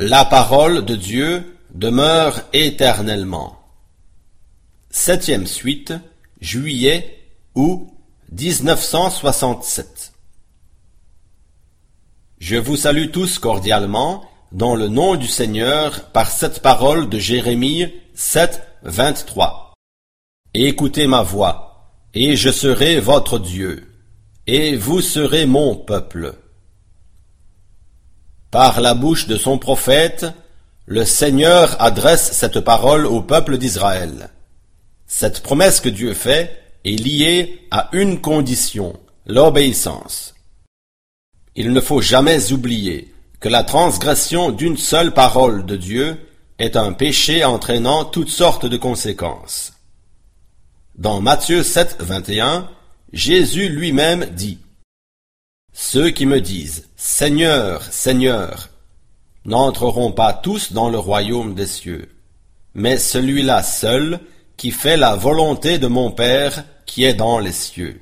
La parole de Dieu demeure éternellement. Septième suite, juillet ou 1967. Je vous salue tous cordialement dans le nom du Seigneur par cette parole de Jérémie 7, 23. Écoutez ma voix, et je serai votre Dieu, et vous serez mon peuple. Par la bouche de son prophète, le Seigneur adresse cette parole au peuple d'Israël. Cette promesse que Dieu fait est liée à une condition, l'obéissance. Il ne faut jamais oublier que la transgression d'une seule parole de Dieu est un péché entraînant toutes sortes de conséquences. Dans Matthieu 7, 21, Jésus lui-même dit Ceux qui me disent Seigneur, Seigneur, n'entreront pas tous dans le royaume des cieux, mais celui-là seul qui fait la volonté de mon Père qui est dans les cieux.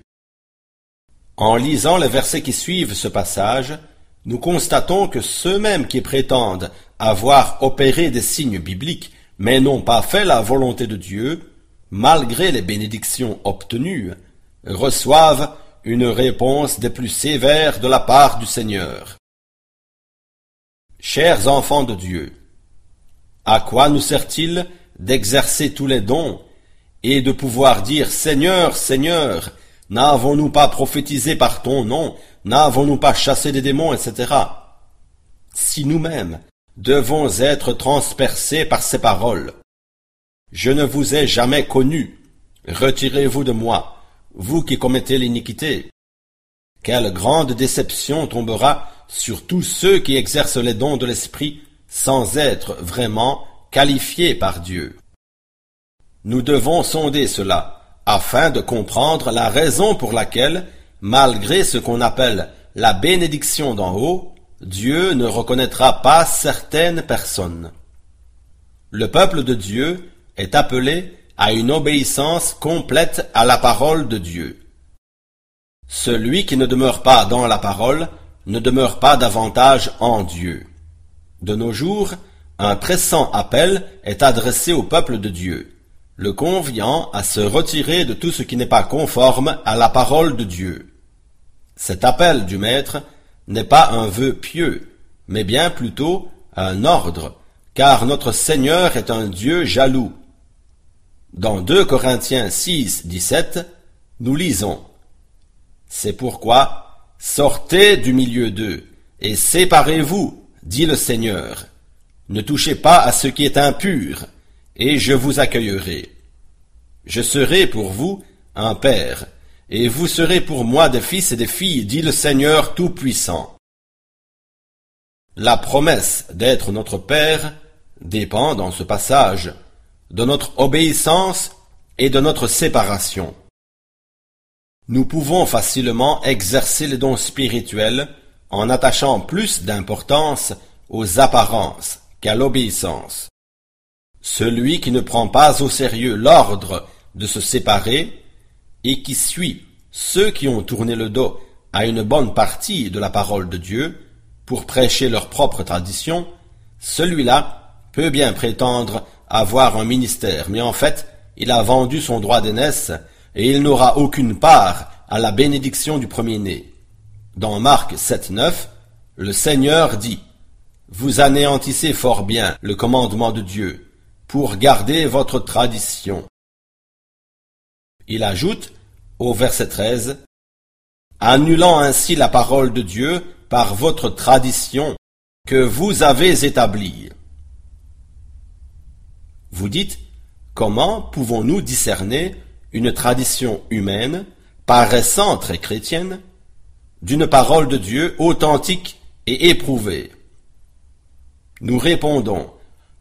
En lisant les versets qui suivent ce passage, nous constatons que ceux-mêmes qui prétendent avoir opéré des signes bibliques, mais n'ont pas fait la volonté de Dieu, malgré les bénédictions obtenues, reçoivent une réponse des plus sévères de la part du Seigneur. Chers enfants de Dieu, à quoi nous sert-il d'exercer tous les dons et de pouvoir dire Seigneur, Seigneur, n'avons-nous pas prophétisé par ton nom, n'avons-nous pas chassé des démons, etc. Si nous-mêmes devons être transpercés par ces paroles, je ne vous ai jamais connu, retirez-vous de moi, vous qui commettez l'iniquité. Quelle grande déception tombera sur tous ceux qui exercent les dons de l'Esprit sans être vraiment qualifiés par Dieu. Nous devons sonder cela, afin de comprendre la raison pour laquelle, malgré ce qu'on appelle la bénédiction d'en haut, Dieu ne reconnaîtra pas certaines personnes. Le peuple de Dieu est appelé à une obéissance complète à la parole de Dieu. Celui qui ne demeure pas dans la parole ne demeure pas davantage en Dieu. De nos jours, un pressant appel est adressé au peuple de Dieu, le conviant à se retirer de tout ce qui n'est pas conforme à la parole de Dieu. Cet appel du Maître n'est pas un vœu pieux, mais bien plutôt un ordre, car notre Seigneur est un Dieu jaloux. Dans 2 Corinthiens 6, 17, nous lisons C'est pourquoi Sortez du milieu d'eux, et séparez-vous, dit le Seigneur. Ne touchez pas à ce qui est impur, et je vous accueillerai. Je serai pour vous un père, et vous serez pour moi des fils et des filles, dit le Seigneur Tout-Puissant. La promesse d'être notre Père dépend dans ce passage de notre obéissance et de notre séparation. Nous pouvons facilement exercer les dons spirituels en attachant plus d'importance aux apparences qu'à l'obéissance. Celui qui ne prend pas au sérieux l'ordre de se séparer et qui suit ceux qui ont tourné le dos à une bonne partie de la parole de Dieu pour prêcher leur propre tradition, celui-là peut bien prétendre avoir un ministère, mais en fait, il a vendu son droit d'aînesse et il n'aura aucune part à la bénédiction du premier-né. Dans Marc 7.9, le Seigneur dit Vous anéantissez fort bien le commandement de Dieu pour garder votre tradition. Il ajoute au verset 13 Annulant ainsi la parole de Dieu par votre tradition que vous avez établie. Vous dites Comment pouvons-nous discerner une tradition humaine, paraissant très chrétienne, d'une parole de Dieu authentique et éprouvée? Nous répondons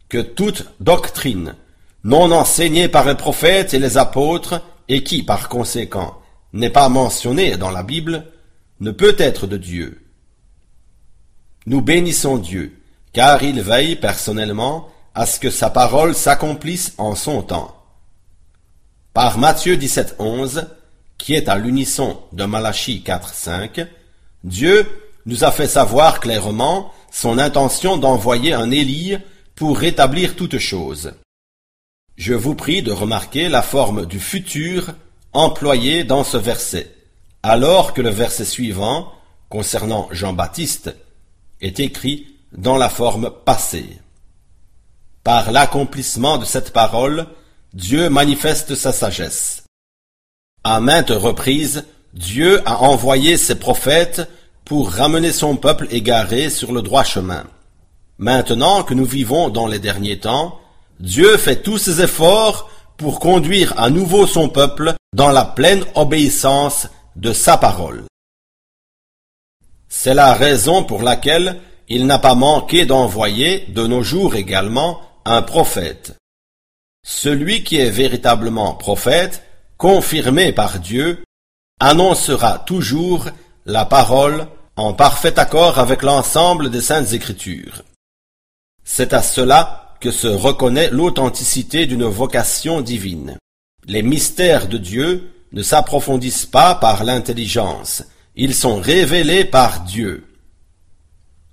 que toute doctrine non enseignée par les prophètes et les apôtres, et qui, par conséquent, n'est pas mentionnée dans la Bible, ne peut être de Dieu. Nous bénissons Dieu, car il veille personnellement à ce que sa parole s'accomplisse en son temps. Par Matthieu 17, 11, qui est à l'unisson de Malachie 4, 5, Dieu nous a fait savoir clairement son intention d'envoyer un Élie pour rétablir toute chose. Je vous prie de remarquer la forme du futur employée dans ce verset, alors que le verset suivant, concernant Jean-Baptiste, est écrit dans la forme passée. Par l'accomplissement de cette parole, Dieu manifeste sa sagesse. À maintes reprises, Dieu a envoyé ses prophètes pour ramener son peuple égaré sur le droit chemin. Maintenant que nous vivons dans les derniers temps, Dieu fait tous ses efforts pour conduire à nouveau son peuple dans la pleine obéissance de sa parole. C'est la raison pour laquelle il n'a pas manqué d'envoyer, de nos jours également, un prophète. Celui qui est véritablement prophète, confirmé par Dieu, annoncera toujours la parole en parfait accord avec l'ensemble des saintes écritures. C'est à cela que se reconnaît l'authenticité d'une vocation divine. Les mystères de Dieu ne s'approfondissent pas par l'intelligence, ils sont révélés par Dieu.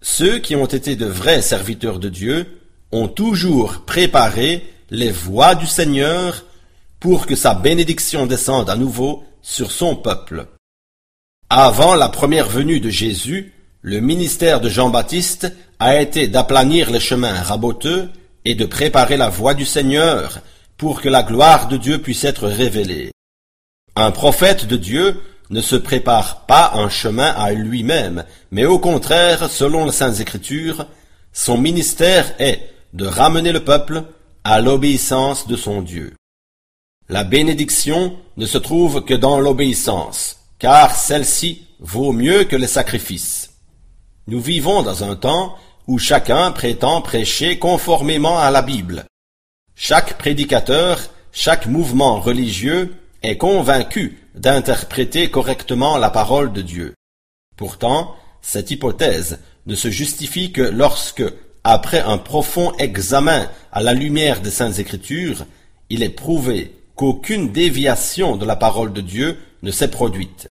Ceux qui ont été de vrais serviteurs de Dieu ont toujours préparé les voies du Seigneur pour que sa bénédiction descende à nouveau sur son peuple. Avant la première venue de Jésus, le ministère de Jean-Baptiste a été d'aplanir les chemins raboteux et de préparer la voie du Seigneur pour que la gloire de Dieu puisse être révélée. Un prophète de Dieu ne se prépare pas un chemin à lui-même, mais au contraire, selon les Saintes Écritures, son ministère est de ramener le peuple à l'obéissance de son Dieu. La bénédiction ne se trouve que dans l'obéissance, car celle-ci vaut mieux que les sacrifices. Nous vivons dans un temps où chacun prétend prêcher conformément à la Bible. Chaque prédicateur, chaque mouvement religieux est convaincu d'interpréter correctement la parole de Dieu. Pourtant, cette hypothèse ne se justifie que lorsque, après un profond examen à la lumière des saintes écritures, il est prouvé qu'aucune déviation de la parole de Dieu ne s'est produite.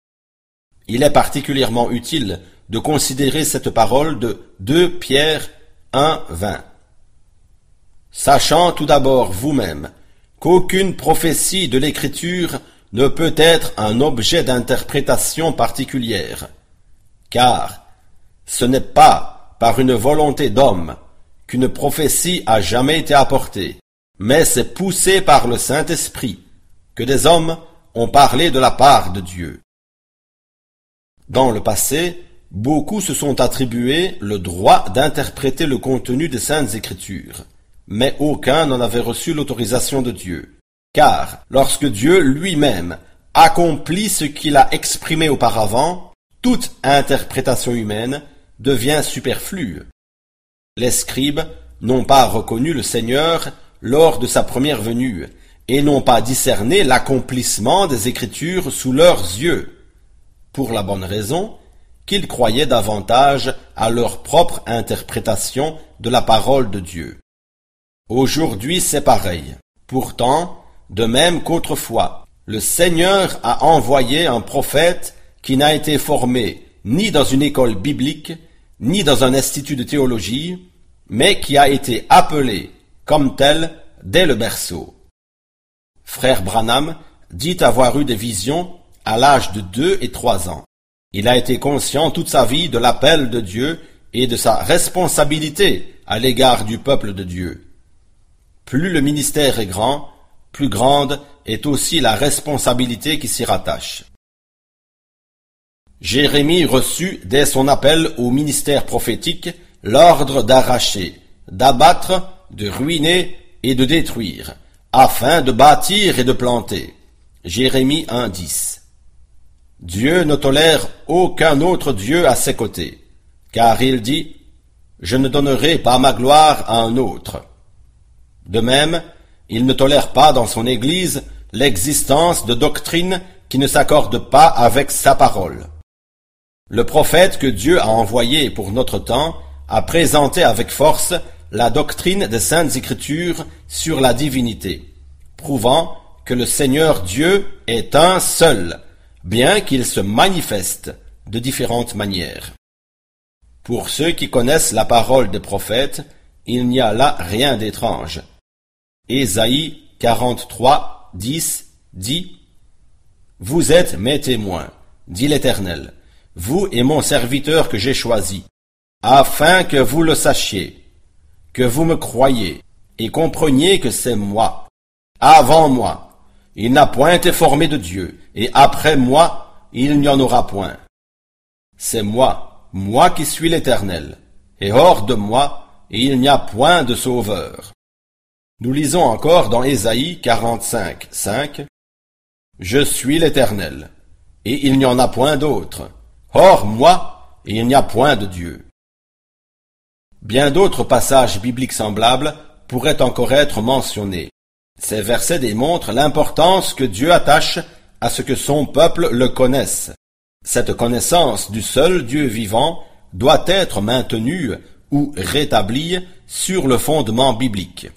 Il est particulièrement utile de considérer cette parole de 2 Pierre 1, 20. Sachant tout d'abord vous-même qu'aucune prophétie de l'Écriture ne peut être un objet d'interprétation particulière, car ce n'est pas par une volonté d'homme qu'une prophétie a jamais été apportée, mais c'est poussé par le Saint-Esprit que des hommes ont parlé de la part de Dieu. Dans le passé, beaucoup se sont attribués le droit d'interpréter le contenu des saintes écritures mais aucun n'en avait reçu l'autorisation de Dieu. Car lorsque Dieu lui-même accomplit ce qu'il a exprimé auparavant, toute interprétation humaine devient superflue. Les scribes n'ont pas reconnu le Seigneur lors de sa première venue, et n'ont pas discerné l'accomplissement des Écritures sous leurs yeux, pour la bonne raison qu'ils croyaient davantage à leur propre interprétation de la parole de Dieu. Aujourd'hui c'est pareil. Pourtant, de même qu'autrefois, le Seigneur a envoyé un prophète qui n'a été formé ni dans une école biblique, ni dans un institut de théologie, mais qui a été appelé comme tel dès le berceau. Frère Branham dit avoir eu des visions à l'âge de deux et trois ans. Il a été conscient toute sa vie de l'appel de Dieu et de sa responsabilité à l'égard du peuple de Dieu. Plus le ministère est grand, plus grande est aussi la responsabilité qui s'y rattache. Jérémie reçut dès son appel au ministère prophétique l'ordre d'arracher, d'abattre, de ruiner et de détruire, afin de bâtir et de planter. Jérémie 1.10 Dieu ne tolère aucun autre Dieu à ses côtés, car il dit Je ne donnerai pas ma gloire à un autre. De même, il ne tolère pas dans son Église l'existence de doctrines qui ne s'accordent pas avec sa parole. Le prophète que Dieu a envoyé pour notre temps a présenté avec force la doctrine des saintes écritures sur la divinité, prouvant que le Seigneur Dieu est un seul, bien qu'il se manifeste de différentes manières. Pour ceux qui connaissent la parole des prophètes, il n'y a là rien d'étrange. Ésaïe 43, 10 dit Vous êtes mes témoins, dit l'Éternel, vous et mon serviteur que j'ai choisi, afin que vous le sachiez, que vous me croyez, et compreniez que c'est moi. Avant moi, il n'a point été formé de Dieu, et après moi, il n'y en aura point. C'est moi, moi qui suis l'Éternel, et hors de moi, il n'y a point de sauveur. Nous lisons encore dans Ésaïe 45, 5, Je suis l'Éternel, et il n'y en a point d'autre. Hors moi, il n'y a point de Dieu. Bien d'autres passages bibliques semblables pourraient encore être mentionnés. Ces versets démontrent l'importance que Dieu attache à ce que son peuple le connaisse. Cette connaissance du seul Dieu vivant doit être maintenue ou rétablie sur le fondement biblique.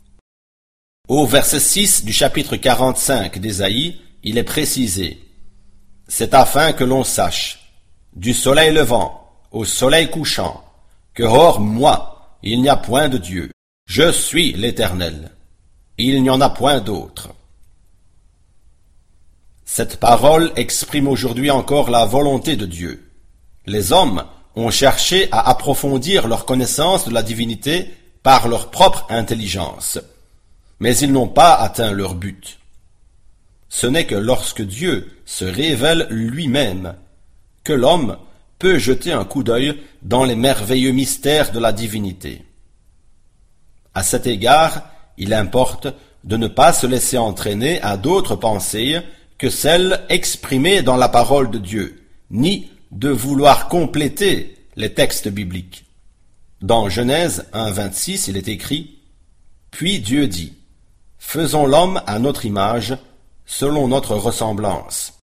Au verset 6 du chapitre 45 d'Ésaïe, il est précisé C'est afin que l'on sache, du soleil levant au soleil couchant, que hors moi, il n'y a point de Dieu. Je suis l'Éternel. Il n'y en a point d'autre. Cette parole exprime aujourd'hui encore la volonté de Dieu. Les hommes ont cherché à approfondir leur connaissance de la divinité par leur propre intelligence, mais ils n'ont pas atteint leur but. Ce n'est que lorsque Dieu se révèle lui-même que l'homme peut jeter un coup d'œil dans les merveilleux mystères de la divinité. À cet égard, il importe de ne pas se laisser entraîner à d'autres pensées que celles exprimées dans la parole de Dieu, ni de vouloir compléter les textes bibliques. Dans Genèse 1.26, il est écrit Puis Dieu dit Faisons l'homme à notre image, selon notre ressemblance.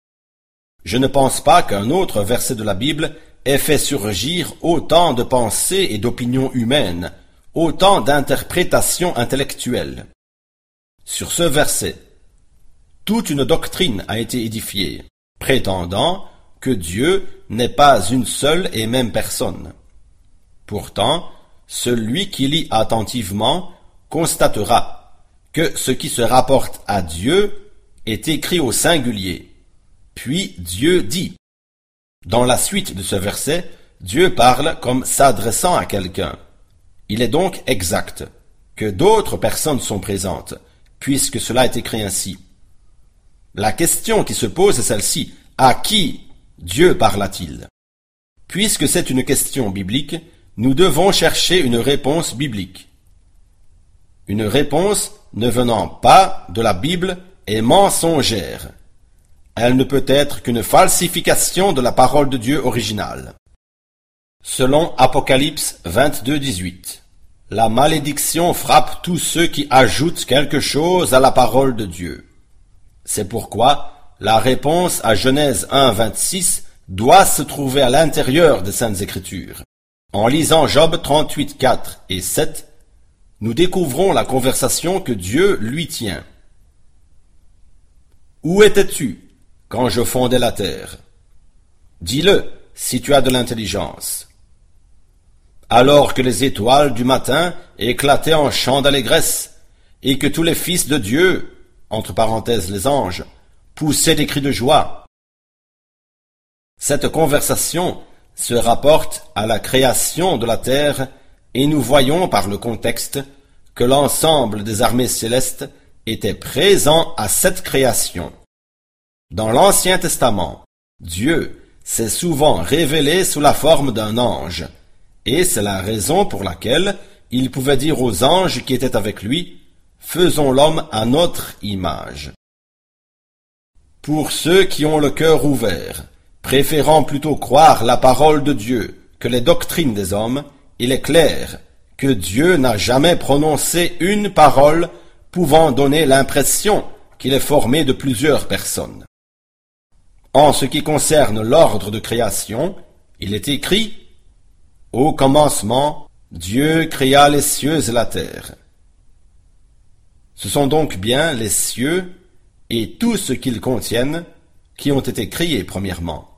Je ne pense pas qu'un autre verset de la Bible ait fait surgir autant de pensées et d'opinions humaines, autant d'interprétations intellectuelles. Sur ce verset, toute une doctrine a été édifiée, prétendant que Dieu n'est pas une seule et même personne. Pourtant, celui qui lit attentivement constatera que ce qui se rapporte à Dieu est écrit au singulier. Puis Dieu dit. Dans la suite de ce verset, Dieu parle comme s'adressant à quelqu'un. Il est donc exact que d'autres personnes sont présentes, puisque cela est écrit ainsi. La question qui se pose est celle-ci. À qui Dieu parla-t-il Puisque c'est une question biblique, nous devons chercher une réponse biblique. Une réponse ne venant pas de la Bible est mensongère. Elle ne peut être qu'une falsification de la parole de Dieu originale. Selon Apocalypse 22, 18, la malédiction frappe tous ceux qui ajoutent quelque chose à la parole de Dieu. C'est pourquoi la réponse à Genèse 1, 26 doit se trouver à l'intérieur des Saintes Écritures. En lisant Job 38, 4 et 7, nous découvrons la conversation que Dieu lui tient. Où étais-tu? Je fondais la terre Dis-le si tu as de l'intelligence alors que les étoiles du matin éclataient en chants d'allégresse, et que tous les fils de Dieu, entre parenthèses les anges, poussaient des cris de joie. Cette conversation se rapporte à la création de la terre, et nous voyons par le contexte que l'ensemble des armées célestes était présent à cette création. Dans l'Ancien Testament, Dieu s'est souvent révélé sous la forme d'un ange, et c'est la raison pour laquelle il pouvait dire aux anges qui étaient avec lui, Faisons l'homme à notre image. Pour ceux qui ont le cœur ouvert, préférant plutôt croire la parole de Dieu que les doctrines des hommes, il est clair que Dieu n'a jamais prononcé une parole pouvant donner l'impression qu'il est formé de plusieurs personnes. En ce qui concerne l'ordre de création, il est écrit au commencement, Dieu créa les cieux et la terre. Ce sont donc bien les cieux et tout ce qu'ils contiennent qui ont été créés premièrement.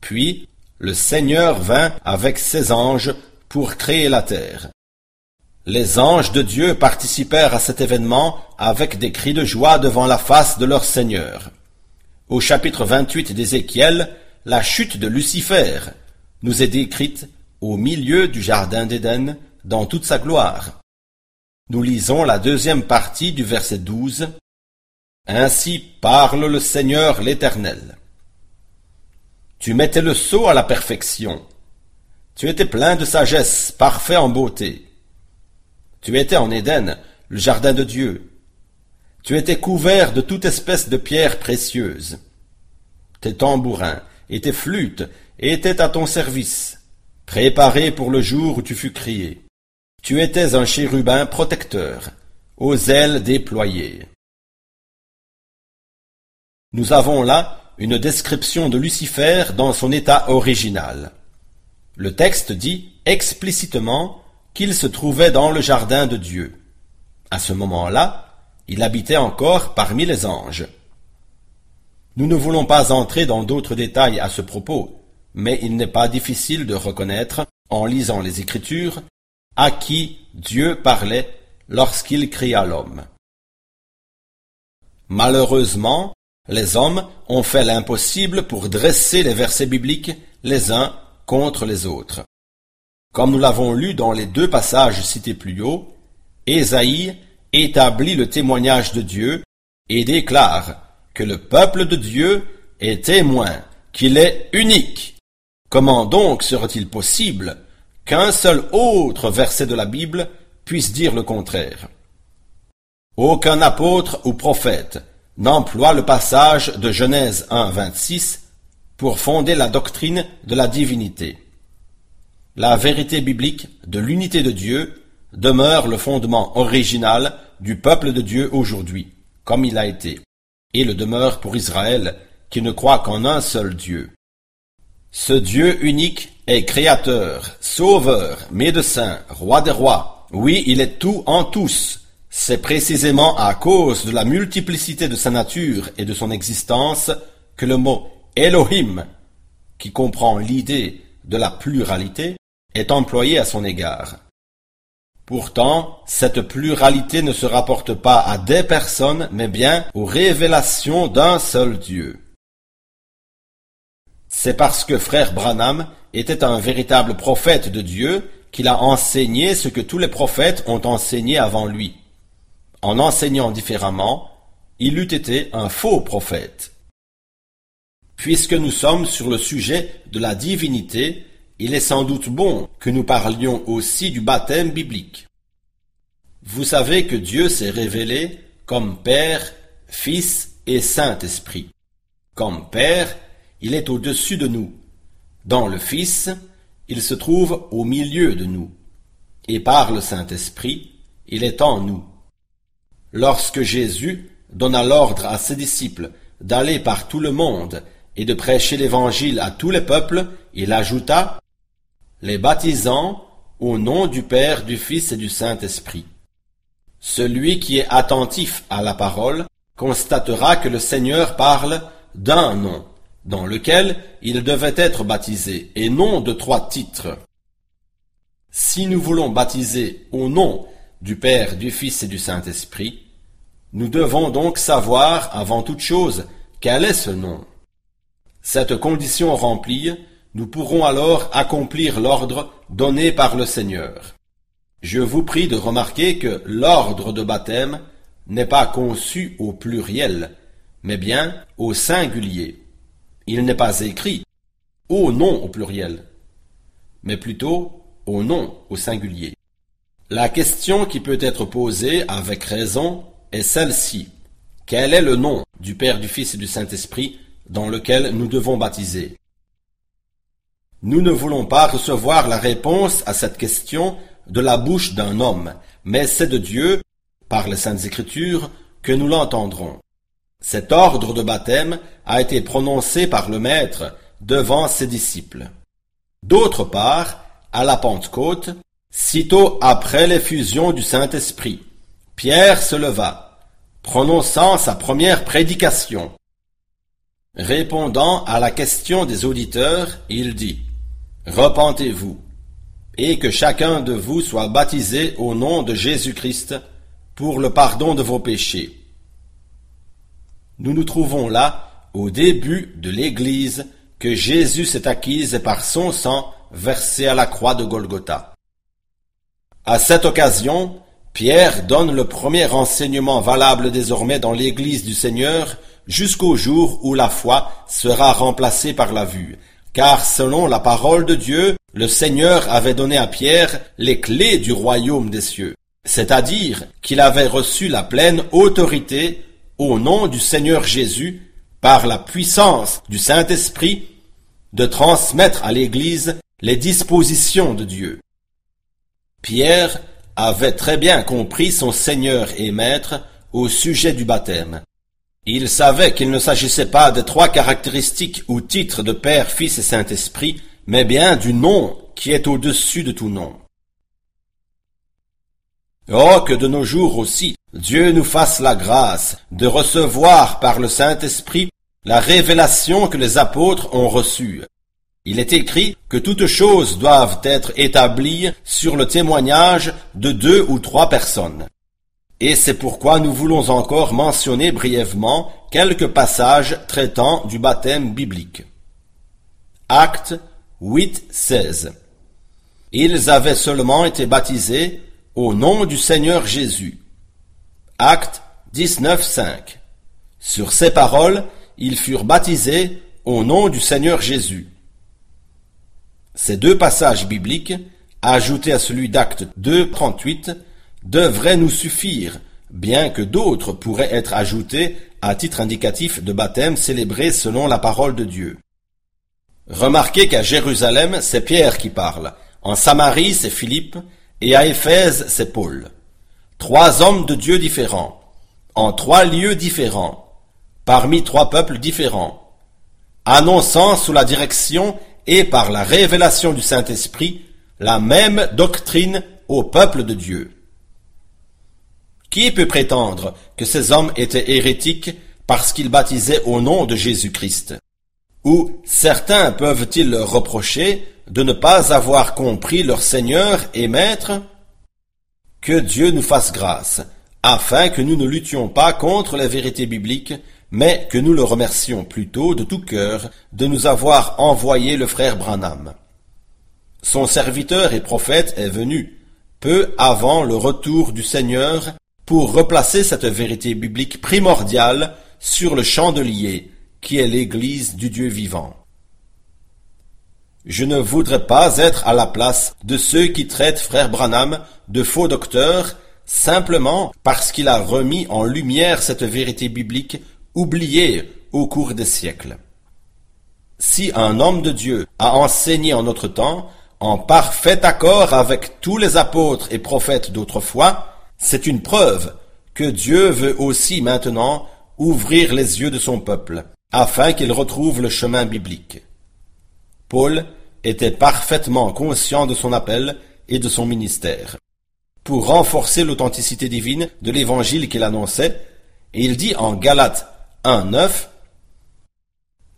Puis, le Seigneur vint avec ses anges pour créer la terre. Les anges de Dieu participèrent à cet événement avec des cris de joie devant la face de leur Seigneur. Au chapitre 28 d'Ézéchiel, la chute de Lucifer nous est décrite au milieu du jardin d'Éden dans toute sa gloire. Nous lisons la deuxième partie du verset 12. Ainsi parle le Seigneur l'Éternel. Tu mettais le sceau à la perfection. Tu étais plein de sagesse, parfait en beauté. Tu étais en Éden, le jardin de Dieu. Tu étais couvert de toute espèce de pierres précieuses. Tes tambourins et tes flûtes étaient à ton service, préparés pour le jour où tu fus crié. Tu étais un chérubin protecteur, aux ailes déployées. Nous avons là une description de Lucifer dans son état original. Le texte dit explicitement qu'il se trouvait dans le jardin de Dieu. À ce moment-là, il habitait encore parmi les anges. Nous ne voulons pas entrer dans d'autres détails à ce propos, mais il n'est pas difficile de reconnaître, en lisant les Écritures, à qui Dieu parlait lorsqu'il cria l'homme. Malheureusement, les hommes ont fait l'impossible pour dresser les versets bibliques les uns contre les autres. Comme nous l'avons lu dans les deux passages cités plus haut, Ésaïe établit le témoignage de Dieu et déclare que le peuple de Dieu est témoin, qu'il est unique. Comment donc serait-il possible qu'un seul autre verset de la Bible puisse dire le contraire? Aucun apôtre ou prophète n'emploie le passage de Genèse 1, 26 pour fonder la doctrine de la divinité. La vérité biblique de l'unité de Dieu demeure le fondement original du peuple de Dieu aujourd'hui, comme il a été, et le demeure pour Israël, qui ne croit qu'en un seul Dieu. Ce Dieu unique est créateur, sauveur, médecin, roi des rois. Oui, il est tout en tous, c'est précisément à cause de la multiplicité de sa nature et de son existence que le mot Elohim, qui comprend l'idée de la pluralité, est employé à son égard. Pourtant, cette pluralité ne se rapporte pas à des personnes, mais bien aux révélations d'un seul Dieu. C'est parce que frère Branham était un véritable prophète de Dieu qu'il a enseigné ce que tous les prophètes ont enseigné avant lui. En enseignant différemment, il eût été un faux prophète. Puisque nous sommes sur le sujet de la divinité, il est sans doute bon que nous parlions aussi du baptême biblique. Vous savez que Dieu s'est révélé comme Père, Fils et Saint-Esprit. Comme Père, il est au-dessus de nous. Dans le Fils, il se trouve au milieu de nous. Et par le Saint-Esprit, il est en nous. Lorsque Jésus donna l'ordre à ses disciples d'aller par tout le monde et de prêcher l'Évangile à tous les peuples, il ajouta Les baptisant au nom du Père, du Fils et du Saint-Esprit. Celui qui est attentif à la parole constatera que le Seigneur parle d'un nom, dans lequel il devait être baptisé, et non de trois titres. Si nous voulons baptiser au nom du Père, du Fils et du Saint-Esprit, nous devons donc savoir, avant toute chose, quel est ce nom. Cette condition remplie, nous pourrons alors accomplir l'ordre donné par le Seigneur. Je vous prie de remarquer que l'ordre de baptême n'est pas conçu au pluriel, mais bien au singulier. Il n'est pas écrit au nom au pluriel, mais plutôt au nom au singulier. La question qui peut être posée avec raison est celle-ci. Quel est le nom du Père, du Fils et du Saint-Esprit dans lequel nous devons baptiser? Nous ne voulons pas recevoir la réponse à cette question de la bouche d'un homme, mais c'est de Dieu, par les Saintes Écritures, que nous l'entendrons. Cet ordre de baptême a été prononcé par le Maître devant ses disciples. D'autre part, à la Pentecôte, sitôt après l'effusion du Saint-Esprit, Pierre se leva, prononçant sa première prédication. Répondant à la question des auditeurs, il dit repentez-vous, et que chacun de vous soit baptisé au nom de Jésus-Christ pour le pardon de vos péchés. Nous nous trouvons là au début de l'Église que Jésus s'est acquise par son sang versé à la croix de Golgotha. À cette occasion, Pierre donne le premier enseignement valable désormais dans l'Église du Seigneur jusqu'au jour où la foi sera remplacée par la vue. Car selon la parole de Dieu, le Seigneur avait donné à Pierre les clés du royaume des cieux, c'est-à-dire qu'il avait reçu la pleine autorité au nom du Seigneur Jésus, par la puissance du Saint-Esprit, de transmettre à l'Église les dispositions de Dieu. Pierre avait très bien compris son Seigneur et Maître au sujet du baptême. Il savait qu'il ne s'agissait pas des trois caractéristiques ou titres de Père, Fils et Saint-Esprit, mais bien du nom qui est au-dessus de tout nom. Oh, que de nos jours aussi, Dieu nous fasse la grâce de recevoir par le Saint-Esprit la révélation que les apôtres ont reçue. Il est écrit que toutes choses doivent être établies sur le témoignage de deux ou trois personnes. Et c'est pourquoi nous voulons encore mentionner brièvement quelques passages traitant du baptême biblique. Acte 8, 16. Ils avaient seulement été baptisés au nom du Seigneur Jésus. Acte 19, 5. Sur ces paroles, ils furent baptisés au nom du Seigneur Jésus. Ces deux passages bibliques, ajoutés à celui d'Acte 2, 38, devrait nous suffire, bien que d'autres pourraient être ajoutés à titre indicatif de baptême célébré selon la parole de Dieu. Remarquez qu'à Jérusalem, c'est Pierre qui parle, en Samarie, c'est Philippe, et à Éphèse, c'est Paul. Trois hommes de Dieu différents, en trois lieux différents, parmi trois peuples différents, annonçant sous la direction et par la révélation du Saint-Esprit la même doctrine au peuple de Dieu. Qui peut prétendre que ces hommes étaient hérétiques parce qu'ils baptisaient au nom de Jésus-Christ? Ou certains peuvent-ils leur reprocher de ne pas avoir compris leur Seigneur et Maître? Que Dieu nous fasse grâce, afin que nous ne luttions pas contre la vérité biblique, mais que nous le remercions plutôt de tout cœur de nous avoir envoyé le frère Branham. Son serviteur et prophète est venu, peu avant le retour du Seigneur, pour replacer cette vérité biblique primordiale sur le chandelier, qui est l'Église du Dieu vivant. Je ne voudrais pas être à la place de ceux qui traitent frère Branham de faux docteur simplement parce qu'il a remis en lumière cette vérité biblique oubliée au cours des siècles. Si un homme de Dieu a enseigné en notre temps, en parfait accord avec tous les apôtres et prophètes d'autrefois, c'est une preuve que Dieu veut aussi maintenant ouvrir les yeux de son peuple, afin qu'il retrouve le chemin biblique. Paul était parfaitement conscient de son appel et de son ministère. Pour renforcer l'authenticité divine de l'évangile qu'il annonçait, il dit en Galates 1.9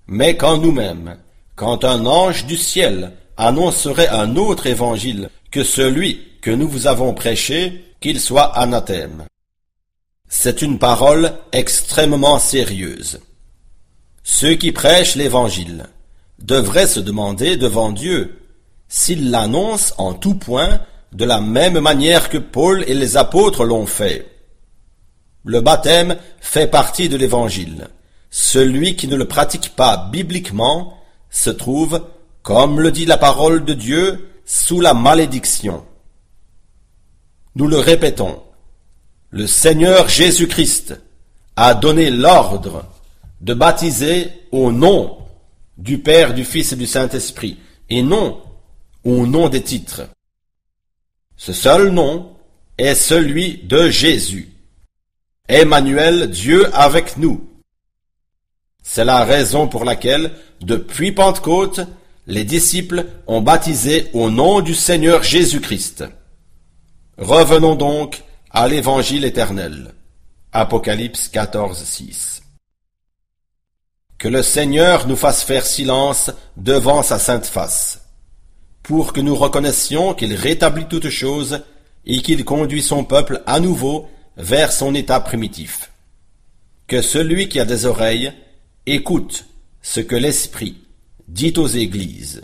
Mais quand nous-mêmes, quand un ange du ciel annoncerait un autre évangile que celui que nous vous avons prêché, qu'il soit anathème. C'est une parole extrêmement sérieuse. Ceux qui prêchent l'Évangile devraient se demander devant Dieu s'ils l'annoncent en tout point de la même manière que Paul et les apôtres l'ont fait. Le baptême fait partie de l'Évangile. Celui qui ne le pratique pas bibliquement se trouve, comme le dit la parole de Dieu, sous la malédiction. Nous le répétons, le Seigneur Jésus-Christ a donné l'ordre de baptiser au nom du Père, du Fils et du Saint-Esprit, et non au nom des titres. Ce seul nom est celui de Jésus. Emmanuel, Dieu avec nous. C'est la raison pour laquelle, depuis Pentecôte, les disciples ont baptisé au nom du Seigneur Jésus-Christ. Revenons donc à l'évangile éternel. Apocalypse 14, 6. Que le Seigneur nous fasse faire silence devant sa sainte face. pour que nous reconnaissions qu'il rétablit toutes choses et qu'il conduit son peuple à nouveau vers son état primitif. Que celui qui a des oreilles écoute ce que l'Esprit dit aux églises.